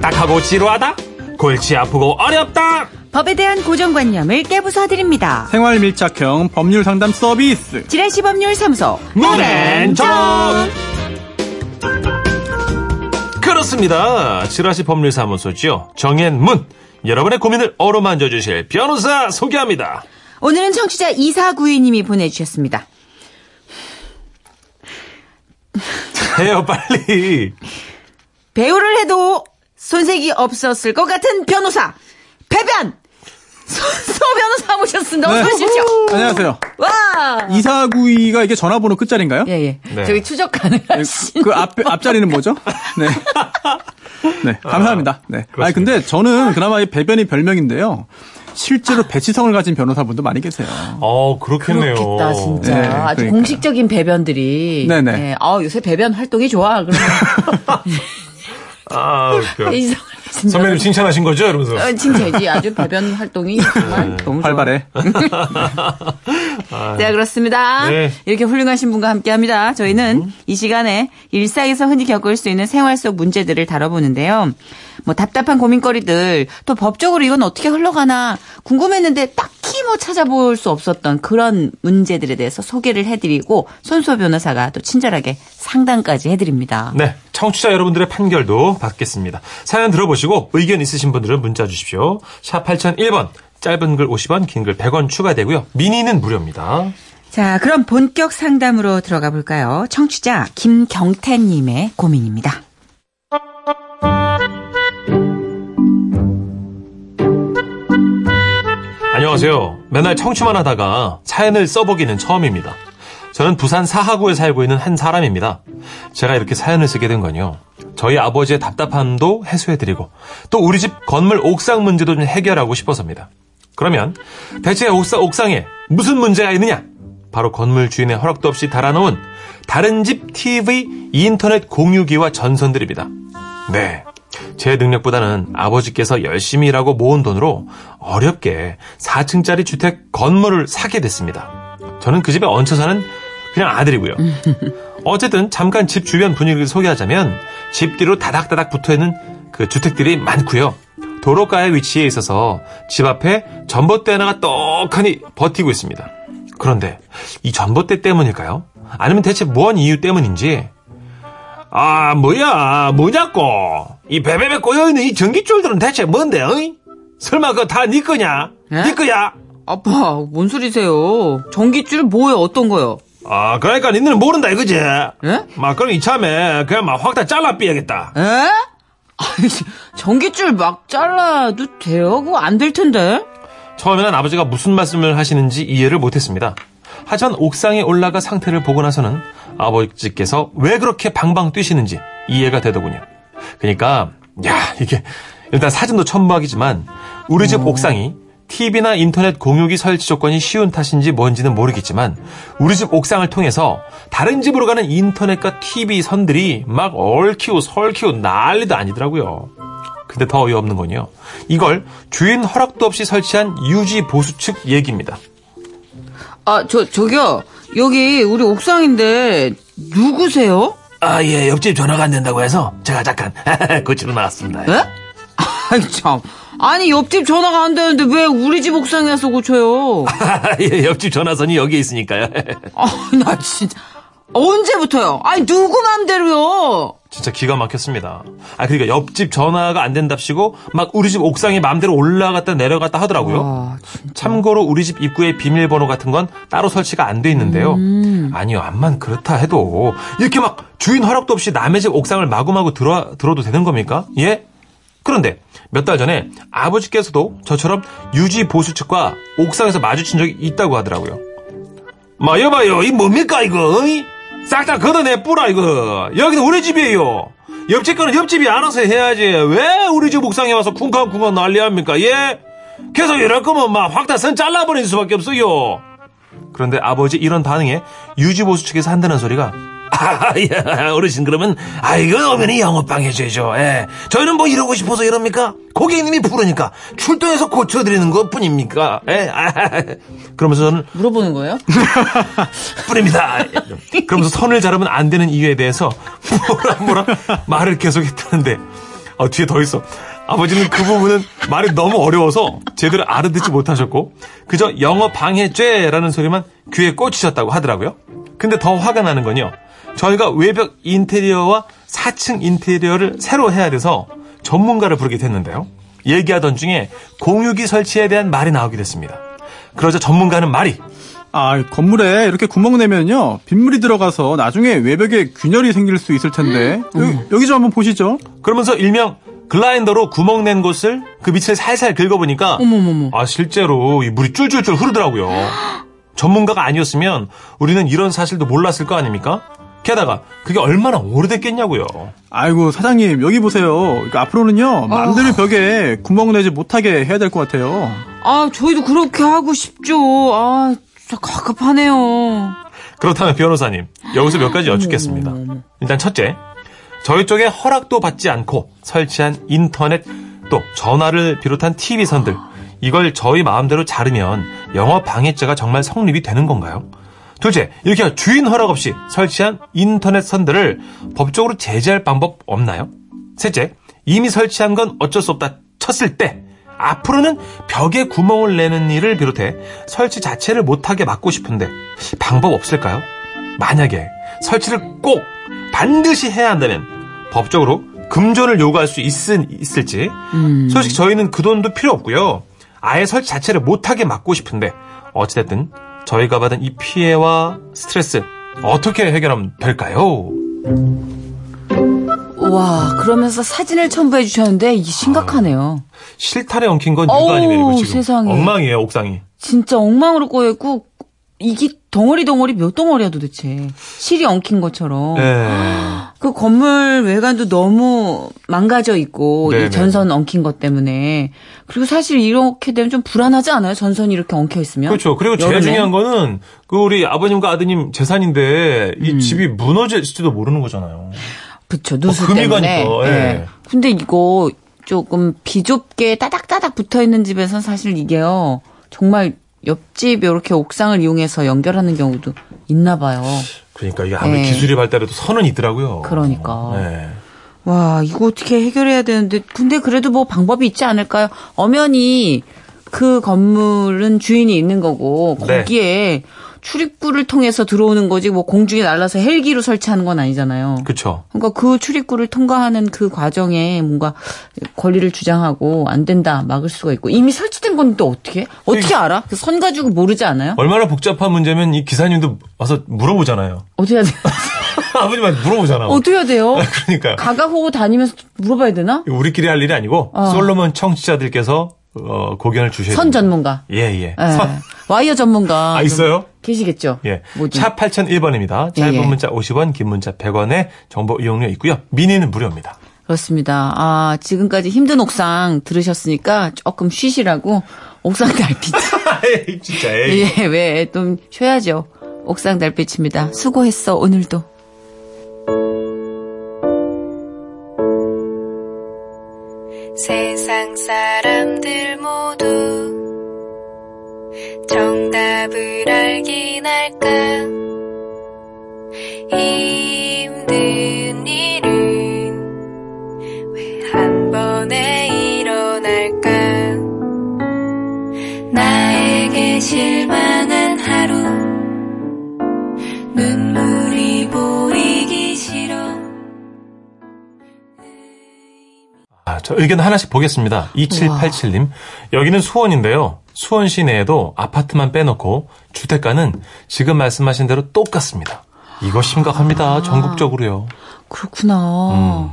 딱딱하고 지루하다? 골치 아프고 어렵다? 법에 대한 고정관념을 깨부숴드립니다. 생활 밀착형 법률 상담 서비스. 지라시 법률 사무소 문앤정 그렇습니다. 지라시 법률 사무소죠. 정앤문. 여러분의 고민을 어루만져 주실 변호사 소개합니다. 오늘은 청취자 2492님이 보내주셨습니다. 해요 빨리. 배우를 해도 손색이 없었을 것 같은 변호사 배변 손소 변호사 모셨습니다. 어서 네. 오십시오. 안녕하세요. 와. 2492가 이게 전화번호 끝자리인가요? 예, 예. 네. 저기 추적 가능하신. 그 앞, 앞자리는 뭐죠? 네. 네, 감사합니다. 네. 아 니, 근데 저는 그나마 이 배변이 별명인데요. 실제로 배치성을 가진 변호사분도 많이 계세요. 어, 그렇겠네요. 그렇겠다, 진짜. 네, 아주 그러니까요. 공식적인 배변들이. 네네. 네. 아, 요새 배변 활동이 좋아. 그러면. 아, 웃겨. 선배님 칭찬하신 거죠? 이러면서. 어, 칭찬이지. 아주 배변 활동이 정말 너무 좋아. 활발해. 네, 그렇습니다. 네. 이렇게 훌륭하신 분과 함께 합니다. 저희는 이 시간에 일상에서 흔히 겪을 수 있는 생활 속 문제들을 다뤄보는데요. 뭐 답답한 고민거리들, 또 법적으로 이건 어떻게 흘러가나 궁금했는데 딱히 뭐 찾아볼 수 없었던 그런 문제들에 대해서 소개를 해드리고 손수호 변호사가 또 친절하게 상담까지 해드립니다. 네, 청취자 여러분들의 판결도 받겠습니다. 사연 들어보시고 의견 있으신 분들은 문자 주십시오. 샵 8001번, 짧은 글 50원, 긴 글 100원 추가되고요. 미니는 무료입니다. 자, 그럼 본격 상담으로 들어가 볼까요? 청취자 김경태님의 고민입니다. 안녕하세요. 맨날 청취만 하다가 사연을 써보기는 처음입니다. 저는 부산 사하구에 살고 있는 한 사람입니다. 제가 이렇게 사연을 쓰게 된 건요. 저희 아버지의 답답함도 해소해드리고 또 우리 집 건물 옥상 문제도 좀 해결하고 싶어서입니다. 그러면 대체 옥상, 옥상에 무슨 문제가 있느냐? 바로 건물 주인의 허락도 없이 달아놓은 다른 집 TV, 인터넷 공유기와 전선들입니다. 네. 제 능력보다는 아버지께서 열심히 일하고 모은 돈으로 어렵게 4층짜리 주택 건물을 사게 됐습니다. 저는 그 집에 얹혀 사는 그냥 아들이고요. 어쨌든 잠깐 집 주변 분위기를 소개하자면 집 뒤로 다닥다닥 붙어있는 그 주택들이 많고요. 도로가에 위치해 있어서 집 앞에 전봇대 하나가 떡하니 버티고 있습니다. 그런데 이 전봇대 때문일까요? 아니면 대체 무언 이유 때문인지 아, 뭐야, 뭐냐고. 이 베베베 꼬여있는 이 전기줄들은 대체 뭔데, 어이? 설마 그거 다 네 거냐? 에? 네 거야? 아빠, 뭔 소리세요? 전기줄 뭐예요? 어떤 거요? 아, 그러니까 니네는 모른다, 이거지? 예? 막, 그럼 이참에 그냥 막 확 다 잘라 삐야겠다. 에? 아니, 전기줄 막 잘라도 돼요? 그거 안 될 텐데. 처음에는 아버지가 무슨 말씀을 하시는지 이해를 못했습니다. 하지만 옥상에 올라가 상태를 보고 나서는 아버지께서 왜 그렇게 방방 뛰시는지 이해가 되더군요. 그러니까 야 이게 일단 사진도 첨부하기지만 우리 집 옥상이 TV나 인터넷 공유기 설치 조건이 쉬운 탓인지 뭔지는 모르겠지만 우리 집 옥상을 통해서 다른 집으로 가는 인터넷과 TV 선들이 막 얽히고 설키고 난리도 아니더라고요. 근데 더 어이없는 건요. 이걸 주인 허락도 없이 설치한 유지 보수 측 얘기입니다. 아, 저, 저기요. 여기 우리 옥상인데 누구세요? 아, 예, 옆집 전화가 안 된다고 해서 제가 잠깐 고치러 나왔습니다. 에? 아이, 참. 아니, 옆집 전화가 안 되는데 왜 우리 집 옥상에 와서 고쳐요? 예, 옆집 전화선이 여기에 있으니까요. 아, 나 진짜. 언제부터요? 아니, 누구 맘대로요? 진짜 기가 막혔습니다. 아, 그러니까 옆집 전화가 안 된답시고 막 우리 집 옥상에 마음대로 올라갔다 내려갔다 하더라고요. 와, 참고로 우리 집 입구에 비밀번호 같은 건 따로 설치가 안 돼 있는데요. 아니요, 암만 그렇다 해도 이렇게 막 주인 허락도 없이 남의 집 옥상을 마구마구 들어, 들어도 되는 겁니까? 예? 그런데 몇 달 전에 아버지께서도 저처럼 유지 보수 측과 옥상에서 마주친 적이 있다고 하더라고요. 마, 여봐요. 이 뭡니까, 이거? 싹 다 걷어내 뿌라, 이거. 여기는 우리 집이에요. 옆집 거는 옆집이 알아서 해야지. 왜 우리 집 옥상에 와서 쿵쾅쿵쾅 난리 합니까? 예? 계속 이럴 거면 막 확 다 선 잘라버리는 수밖에 없어요. 그런데 아버지 이런 반응에 유지보수 측에서 한다는 소리가 아, 예, 어르신 그러면 아 이거 어머니 영업방 해줘야죠. 예. 저희는 뭐 이러고 싶어서 이럽니까? 고객님이 부르니까 출동해서 고쳐드리는 것 뿐입니까? 예. 아, 그러면서 저는 물어보는 거예요? 뿐입니다. 그러면서 선을 자르면 안 되는 이유에 대해서 뭐라 뭐라 말을 계속했다는데 아, 뒤에 더 있어. 아버지는 그 부분은 말이 너무 어려워서 제대로 알아듣지 못하셨고 그저 영어 방해죄라는 소리만 귀에 꽂히셨다고 하더라고요. 근데 더 화가 나는 건요. 저희가 외벽 인테리어와 4층 인테리어를 새로 해야 돼서 전문가를 부르게 됐는데요. 얘기하던 중에 공유기 설치에 대한 말이 나오게 됐습니다. 그러자 전문가는 말이 아, 건물에 이렇게 구멍 내면요. 빗물이 들어가서 나중에 외벽에 균열이 생길 수 있을 텐데. 여기, 여기 좀 한번 보시죠. 그러면서 일명 글라인더로 구멍 낸 곳을 그 밑을 살살 긁어보니까 어머머머. 아 실제로 이 물이 쫄쫄쫄 흐르더라고요. 전문가가 아니었으면 우리는 이런 사실도 몰랐을 거 아닙니까? 게다가 그게 얼마나 오래됐겠냐고요. 아이고, 사장님, 여기 보세요. 그러니까 앞으로는요. 마음대로 벽에 구멍 내지 못하게 해야 될 것 같아요. 아, 저희도 그렇게 하고 싶죠. 아, 진짜 갑갑하네요. 그렇다면 변호사님 여기서 몇 가지 여쭙겠습니다. 일단 첫째, 저희 쪽에 허락도 받지 않고 설치한 인터넷 또 전화를 비롯한 TV 선들 이걸 저희 마음대로 자르면 영업 방해죄가 정말 성립이 되는 건가요? 둘째, 이렇게 주인 허락 없이 설치한 인터넷 선들을 법적으로 제재할 방법 없나요? 셋째, 이미 설치한 건 어쩔 수 없다 쳤을 때 앞으로는 벽에 구멍을 내는 일을 비롯해 설치 자체를 못하게 막고 싶은데 방법 없을까요? 만약에 설치를 꼭 반드시 해야 한다면 법적으로 금전을 요구할 수 있, 을지 솔직히 저희는 그 돈도 필요 없고요. 아예 설치 자체를 못하게 막고 싶은데 어찌됐든 저희가 받은 이 피해와 스트레스 어떻게 해결하면 될까요? 와, 그러면서 사진을 첨부해 주셨는데 이게 심각하네요. 실타래 엉킨 건 이거 지금. 세상에. 엉망이에요, 옥상이. 진짜 엉망으로 꼬였고 이게 덩어리 덩어리 몇 덩어리야 도대체. 실이 엉킨 것처럼. 네. 그 건물 외관도 너무 망가져 있고 네네. 이 전선 엉킨 것 때문에 그리고 사실 이렇게 되면 좀 불안하지 않아요? 전선이 이렇게 엉켜 있으면. 그렇죠. 그리고 제일 여름에? 중요한 거는 그 우리 아버님과 아드님 재산인데 이 집이 무너질지도 모르는 거잖아요. 그쵸, 누수 금이 때문에. 가니까, 예. 근데 이거 조금 비좁게 따닥따닥 붙어 있는 집에선 사실 이게요. 정말 옆집 이렇게 옥상을 이용해서 연결하는 경우도 있나 봐요. 그러니까 이게 아무리 네. 기술이 발달해도 선은 있더라고요. 그러니까. 네. 와, 이거 어떻게 해결해야 되는데, 근데 그래도 뭐 방법이 있지 않을까요? 엄연히 그 건물은 주인이 있는 거고, 네. 거기에 출입구를 통해서 들어오는 거지, 뭐 공중에 날라서 헬기로 설치하는 건 아니잖아요. 그렇죠. 그러니까 그 출입구를 통과하는 그 과정에 뭔가 권리를 주장하고 안 된다, 막을 수가 있고, 이미 설치된 건 또 어떻게? 해? 어떻게 알아? 그 선 가지고 모르지 않아요? 얼마나 복잡한 문제면 이 기사님도 와서 물어보잖아요. 어떻게 해야 돼? 아버님한테 물어보잖아. 어떻게 해야 돼요? 그러니까 가가호호 다니면서 물어봐야 되나? 우리끼리 할 일이 아니고 어. 솔로몬 청취자들께서 어, 고견을 주셔야 선 됩니다. 전문가. 예, 예. 예. 선. 와이어 전문가. 아, 좀 있어요? 계시겠죠? 예. 샵 8001번입니다. 짧은 예, 예. 문자 50원, 긴 문자 100원에 정보 이용료 있고요. 미니는 무료입니다. 그렇습니다. 아, 지금까지 힘든 옥상 들으셨으니까 조금 쉬시라고 옥상 달빛. 에이, 진짜. 에이. 예, 왜, 좀 쉬어야죠. 옥상 달빛입니다. 수고했어, 오늘도. 세상 사람들 모두 정답을 알긴 할까 저 의견 하나씩 보겠습니다. 2787님. 여기는 수원인데요. 수원 시내에도 아파트만 빼놓고 주택가는 지금 말씀하신 대로 똑같습니다. 이거 심각합니다. 전국적으로요. 그렇구나.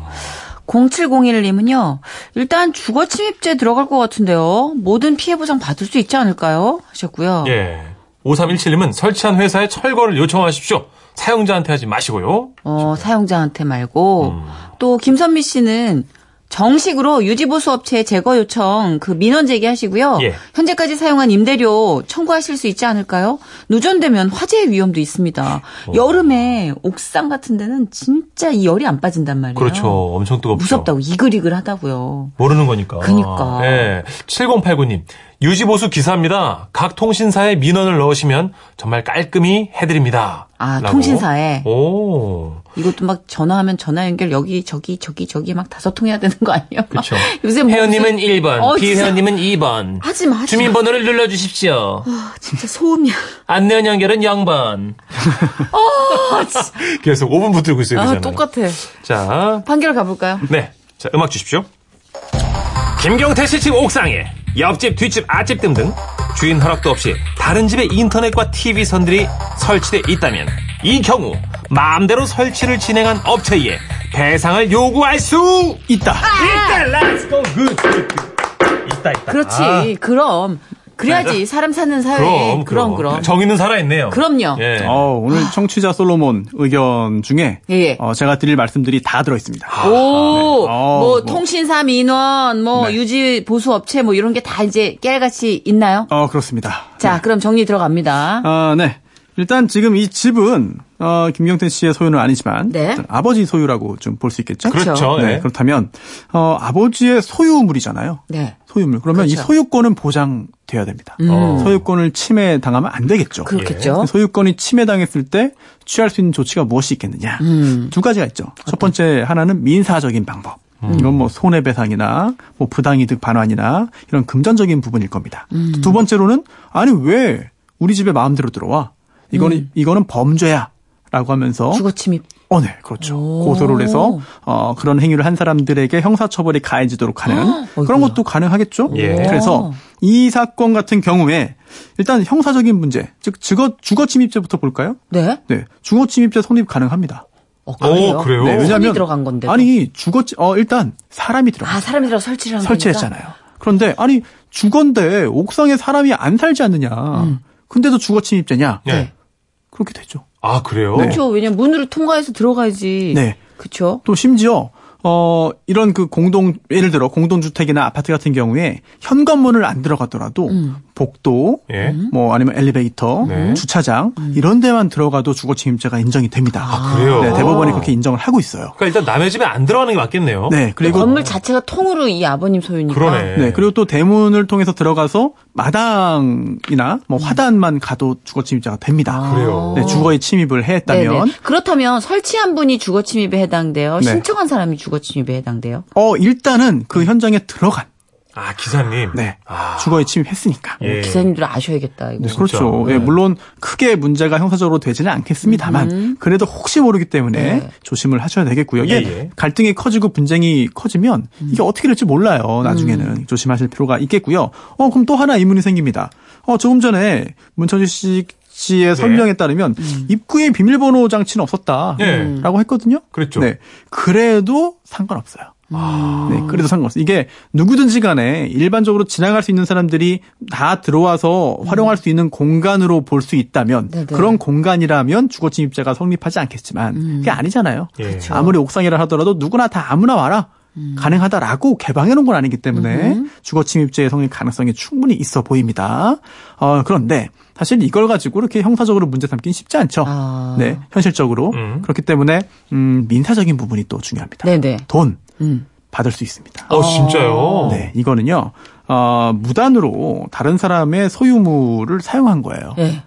0701님은요, 일단 주거 침입죄 들어갈 것 같은데요. 모든 피해 보상 받을 수 있지 않을까요? 하셨고요. 예. 5317님은 설치한 회사에 철거를 요청하십시오. 사용자한테 하지 마시고요. 어, 사용자한테 말고, 음. 또 김선미 씨는 정식으로 유지보수 업체 제거 요청 그 민원 제기하시고요. 예. 현재까지 사용한 임대료 청구하실 수 있지 않을까요? 누전되면 화재의 위험도 있습니다. 어. 여름에 옥상 같은 데는 진짜 이 열이 안 빠진단 말이에요. 그렇죠. 엄청 뜨겁죠. 무섭다고 이글이글 하다고요. 모르는 거니까. 그니까. 예. 7089님. 유지보수 기사입니다. 각 통신사에 민원을 넣으시면 정말 깔끔히 해드립니다. 아, 라고. 통신사에. 오. 이것도 막 전화하면 전화 연결 여기 저기 저기 저기 막 다섯 통 해야 되는 거 아니에요? 그쵸. 요새 뭐 회원님은 무슨- 1번, 어. 비회원님은 2번. 하지 마. 하지. 주민번호를 눌러 주십시오. 아, 진짜 소음이야. 안내원 연결은 0번. 아, 진짜. 계속 5분 붙들고 있어야 아. 똑같아. 자, 판결 가 볼까요? 네. 자, 음악 주십시오. 김경태 씨 집 옥상에 옆집, 뒷집, 앞집 등등 주인 허락도 없이 다른 집의 인터넷과 TV 선들이 설치돼 있다면 이 경우 마음대로 설치를 진행한 업체에 배상을 요구할 수 있다. 있다. Let's go. Good. good, good. 있다, 있다. 그렇지. 아, 그럼. 그래야지 사람 사는 사회에 그럼, 그럼 그럼. 정의는 살아 있네요. 그럼요. 예. 어, 오늘 청취자 솔로몬 의견 중에 예, 예. 어, 제가 드릴 말씀들이 다 들어 있습니다. 오, 어, 뭐, 뭐. 통신사 민원, 뭐 네. 유지 보수 업체 뭐 이런 게 다 이제 깨알같이 있나요? 어, 그렇습니다. 자, 그럼 정리 들어갑니다. 아, 네. 일단 지금 이 집은 어, 김경태 씨의 소유는 아니지만 네. 아버지 소유라고 좀 볼 수 있겠죠? 그렇죠. 네. 예. 그렇다면 어, 아버지의 소유물이잖아요. 네. 소유물. 그러면 이 그렇죠. 소유권은 보장돼야 됩니다. 어. 소유권을 침해당하면 안 되겠죠. 그렇겠죠. 소유권이 침해당했을 때 취할 수 있는 조치가 무엇이 있겠느냐. 음. 두 가지가 있죠. 첫 번째 하나는 민사적인 방법. 음. 이건 뭐 손해배상이나 뭐 부당이득 반환이나 이런 금전적인 부분일 겁니다. 음. 두 번째로는 아니 왜 우리 집에 마음대로 들어와? 이거는 이거는 범죄야라고 하면서 주거 침입. 어, 네, 그렇죠. 오. 고소를 해서 어, 그런 행위를 한 사람들에게 형사처벌이 가해지도록 하는 그런. 것도 가능하겠죠. 예. 그래서 이 사건 같은 경우에 일단 형사적인 문제, 즉 주거 주거 침입죄부터 볼까요? 네. 네, 주거 침입죄 성립 가능합니다. 어, 그래요? 오, 그래요? 네, 손이 왜냐하면 들어간 건데. 아니 주거 치- 어 일단 사람이 들어 아, 사람이 들어 설치를 한 설치했잖아요. 그런데 아니 주거인데 옥상에 사람이 안 살지 않느냐? 음. 근데도 주거 침입죄냐? 네. 그렇게 되죠. 아, 그래요? 네. 그렇죠. 왜냐면 문을 통과해서 들어가야지. 네. 그렇죠. 또 심지어 어 이런 그 공동 예를 들어 공동주택이나 아파트 같은 경우에 현관문을 안 들어가더라도 음. 복도 예. 뭐 아니면 엘리베이터, 네. 주차장 음. 이런 데만 들어가도 주거 침입죄가 인정이 됩니다. 아, 그래요? 네, 대법원이 그렇게 인정을 하고 있어요. 그러니까 일단 남의 집에 안 들어가는 게 맞겠네요. 네, 그리고 건물 자체가 통으로 이 아버님 소유니까. 그러네. 네, 그리고 또 대문을 통해서 들어가서 마당이나 뭐 화단만 가도 주거 침입자가 됩니다. 아. 그래요? 네, 주거에 침입을 했다면 네네. 그렇다면 설치한 분이 주거 침입에 해당돼요. 네. 신청한 사람이 주거 침입에 해당돼요. 어 일단은 그 현장에 들어간 아, 기사님. 네, 아. 주거에 침입했으니까. 예. 기사님들 아셔야겠다. 이거. 네, 그렇죠. 네. 예, 물론 크게 문제가 형사적으로 되지는 않겠습니다만 그래도 혹시 모르기 때문에 네. 조심을 하셔야 되겠고요. 이게 예, 예. 갈등이 커지고 분쟁이 커지면 이게 어떻게 될지 몰라요. 나중에는 조심하실 필요가 있겠고요. 어 그럼 또 하나 의문이 생깁니다. 어 조금 전에 문천주 씨 씨의 설명에 따르면 입구에 비밀번호 장치는 없었다라고 예. 했거든요. 그랬죠. 네, 그래도 상관없어요. 아. 네, 그래도 상관없어요. 이게 누구든지 간에 일반적으로 지나갈 수 있는 사람들이 다 들어와서 활용할 수 있는 공간으로 볼 수 있다면 네네. 그런 공간이라면 주거 침입자가 성립하지 않겠지만 그게 아니잖아요. 예. 아무리 옥상이라 하더라도 누구나 다 아무나 와라. 가능하다라고 개방해 놓은 건 아니기 때문에 주거 침입죄의 성립 가능성이 충분히 있어 보입니다. 어, 그런데 사실 이걸 가지고 이렇게 형사적으로 문제 삼기는 쉽지 않죠. 아. 네, 현실적으로. 음. 그렇기 때문에 음, 민사적인 부분이 또 중요합니다. 네네. 돈 음. 받을 수 있습니다. 어, 진짜요? 네, 이거는요. 어, 무단으로 다른 사람의 소유물을 사용한 거예요. 예.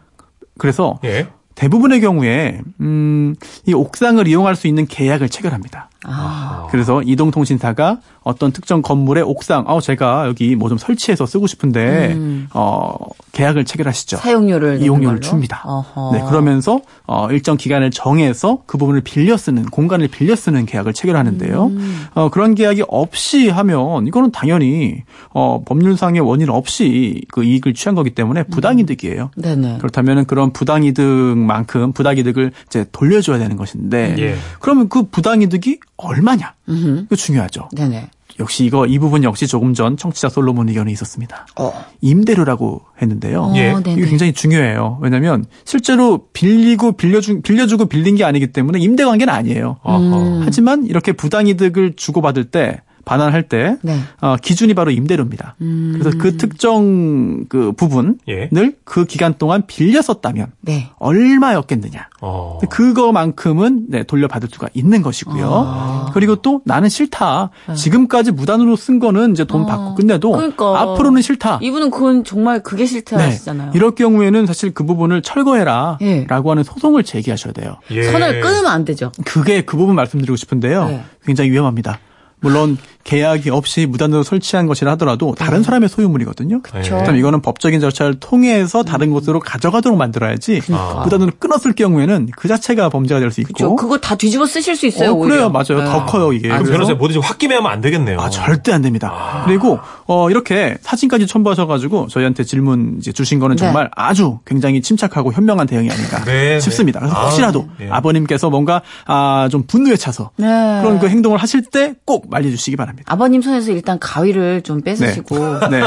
그래서 예. 대부분의 경우에 음, 이 옥상을 이용할 수 있는 계약을 체결합니다. 아. 그래서 이동통신사가 어떤 특정 건물의 옥상, 어 제가 여기 뭐 좀 설치해서 쓰고 싶은데 음. 어 계약을 체결하시죠. 사용료를 이용료를? 줍니다. 어허. 네, 그러면서 어 일정 기간을 정해서 그 부분을 빌려 쓰는 공간을 빌려 쓰는 계약을 체결하는데요. 음. 어 그런 계약이 없이 하면 이거는 당연히 어 법률상의 원인 없이 그 이익을 취한 거기 때문에 부당이득이에요. 네네. 그렇다면 그런 부당이득만큼 부당이득을 이제 돌려줘야 되는 것인데 예. 그러면 그 부당이득이 얼마냐? 음흠. 이거 중요하죠. 네네. 역시 이거 이 부분 역시 조금 전 청취자 솔로몬 의견이 있었습니다. 어. 임대료라고 했는데요. 예. 어, 네네. 이게 굉장히 중요해요. 왜냐하면 실제로 빌리고 빌려주, 빌려주고 빌린 게 아니기 때문에 임대 관계는 아니에요. 음. 하지만 이렇게 부당이득을 주고받을 때 반환할 때 네. 어, 기준이 바로 임대료입니다. 음. 그래서 그 특정 그 부분을 예. 그 기간 동안 빌려 썼다면 네. 얼마였겠느냐. 어. 그거만큼은 네, 돌려받을 수가 있는 것이고요. 아. 그리고 또 나는 싫다. 지금까지 무단으로 쓴 거는 이제 돈 받고 끝내도 네. 그러니까. 앞으로는 싫다. 이분은 그건 정말 그게 싫다 네. 하시잖아요. 이럴 경우에는 사실 그 부분을 철거해라. 예. 라고 하는 소송을 제기하셔야 돼요. 예. 선을 끊으면 안 되죠. 그게 그 부분 말씀드리고 싶은데요. 네. 굉장히 위험합니다. 물론 계약이 없이 무단으로 설치한 것이라 하더라도 다른 사람의 소유물이거든요. 그렇죠. 그럼 이거는 법적인 절차를 통해서 다른 곳으로 가져가도록 만들어야지 무단으로 끊었을 경우에는 그 자체가 범죄가 될 수 있고. 그렇죠. 그거 다 뒤집어 쓰실 수 있어요. 어, 오히려. 그래요, 맞아요. 네. 더 커요 이게. 그럼 그래서- 변호사님 뭐든지 홧김에 하면 안 되겠네요. 아, 절대 안 됩니다. 그리고, 어, 이렇게 사진까지 첨부하셔가지고 저희한테 질문 이제 주신 거는 네. 정말 아주 굉장히 침착하고 현명한 대응이 아닌가 네, 싶습니다. 그래서 네. 혹시라도 아, 네. 아, 버님께서 뭔가, 아, 좀 분노에 차서 네. 그런 그 행동을 하실 때 꼭 말려주시기 바랍니다. 아버님 손에서 일단 가위를 좀 뺏으시고 네.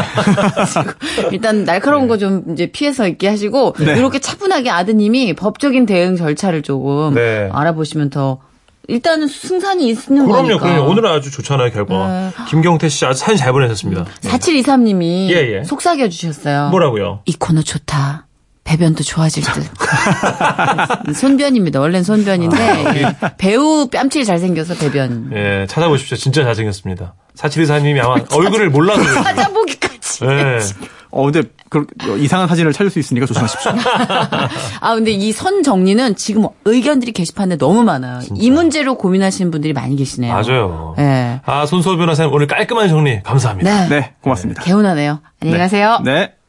일단 날카로운 거 좀 이제 피해서 있게 하시고 네. 이렇게 차분하게 아드님이 법적인 대응 절차를 조금 네. 알아보시면 더 일단은 승산이 있는 그럼요, 거니까. 그럼요. 오늘은 아주 좋잖아요, 결과. 네. 김경태 씨 아주 사진 잘 보내셨습니다. 4723님이 예, 예. 속삭여 주셨어요. 뭐라고요? 이 코너 좋다. 배변도 좋아질 듯. 손변입니다. 원래는 손변인데 예. 배우 뺨치게 잘생겨서 배변. 예, 찾아보십시오. 진짜 잘생겼습니다. 사칠이사님이 아마 얼굴을 몰라서. 찾아보기까지. 예. 어, 근데 그, 이상한 사진을 찾을 수 있으니까 조심하십시오. 아, 근데 이 선 정리는 지금 의견들이 게시판에 너무 많아요. 이 문제로 고민하시는 분들이 많이 계시네요. 맞아요. 예. 아, 손수호 변호사님 오늘 깔끔한 정리 감사합니다. 네. 네, 고맙습니다. 개운하네요. 안녕히 가세요. 네.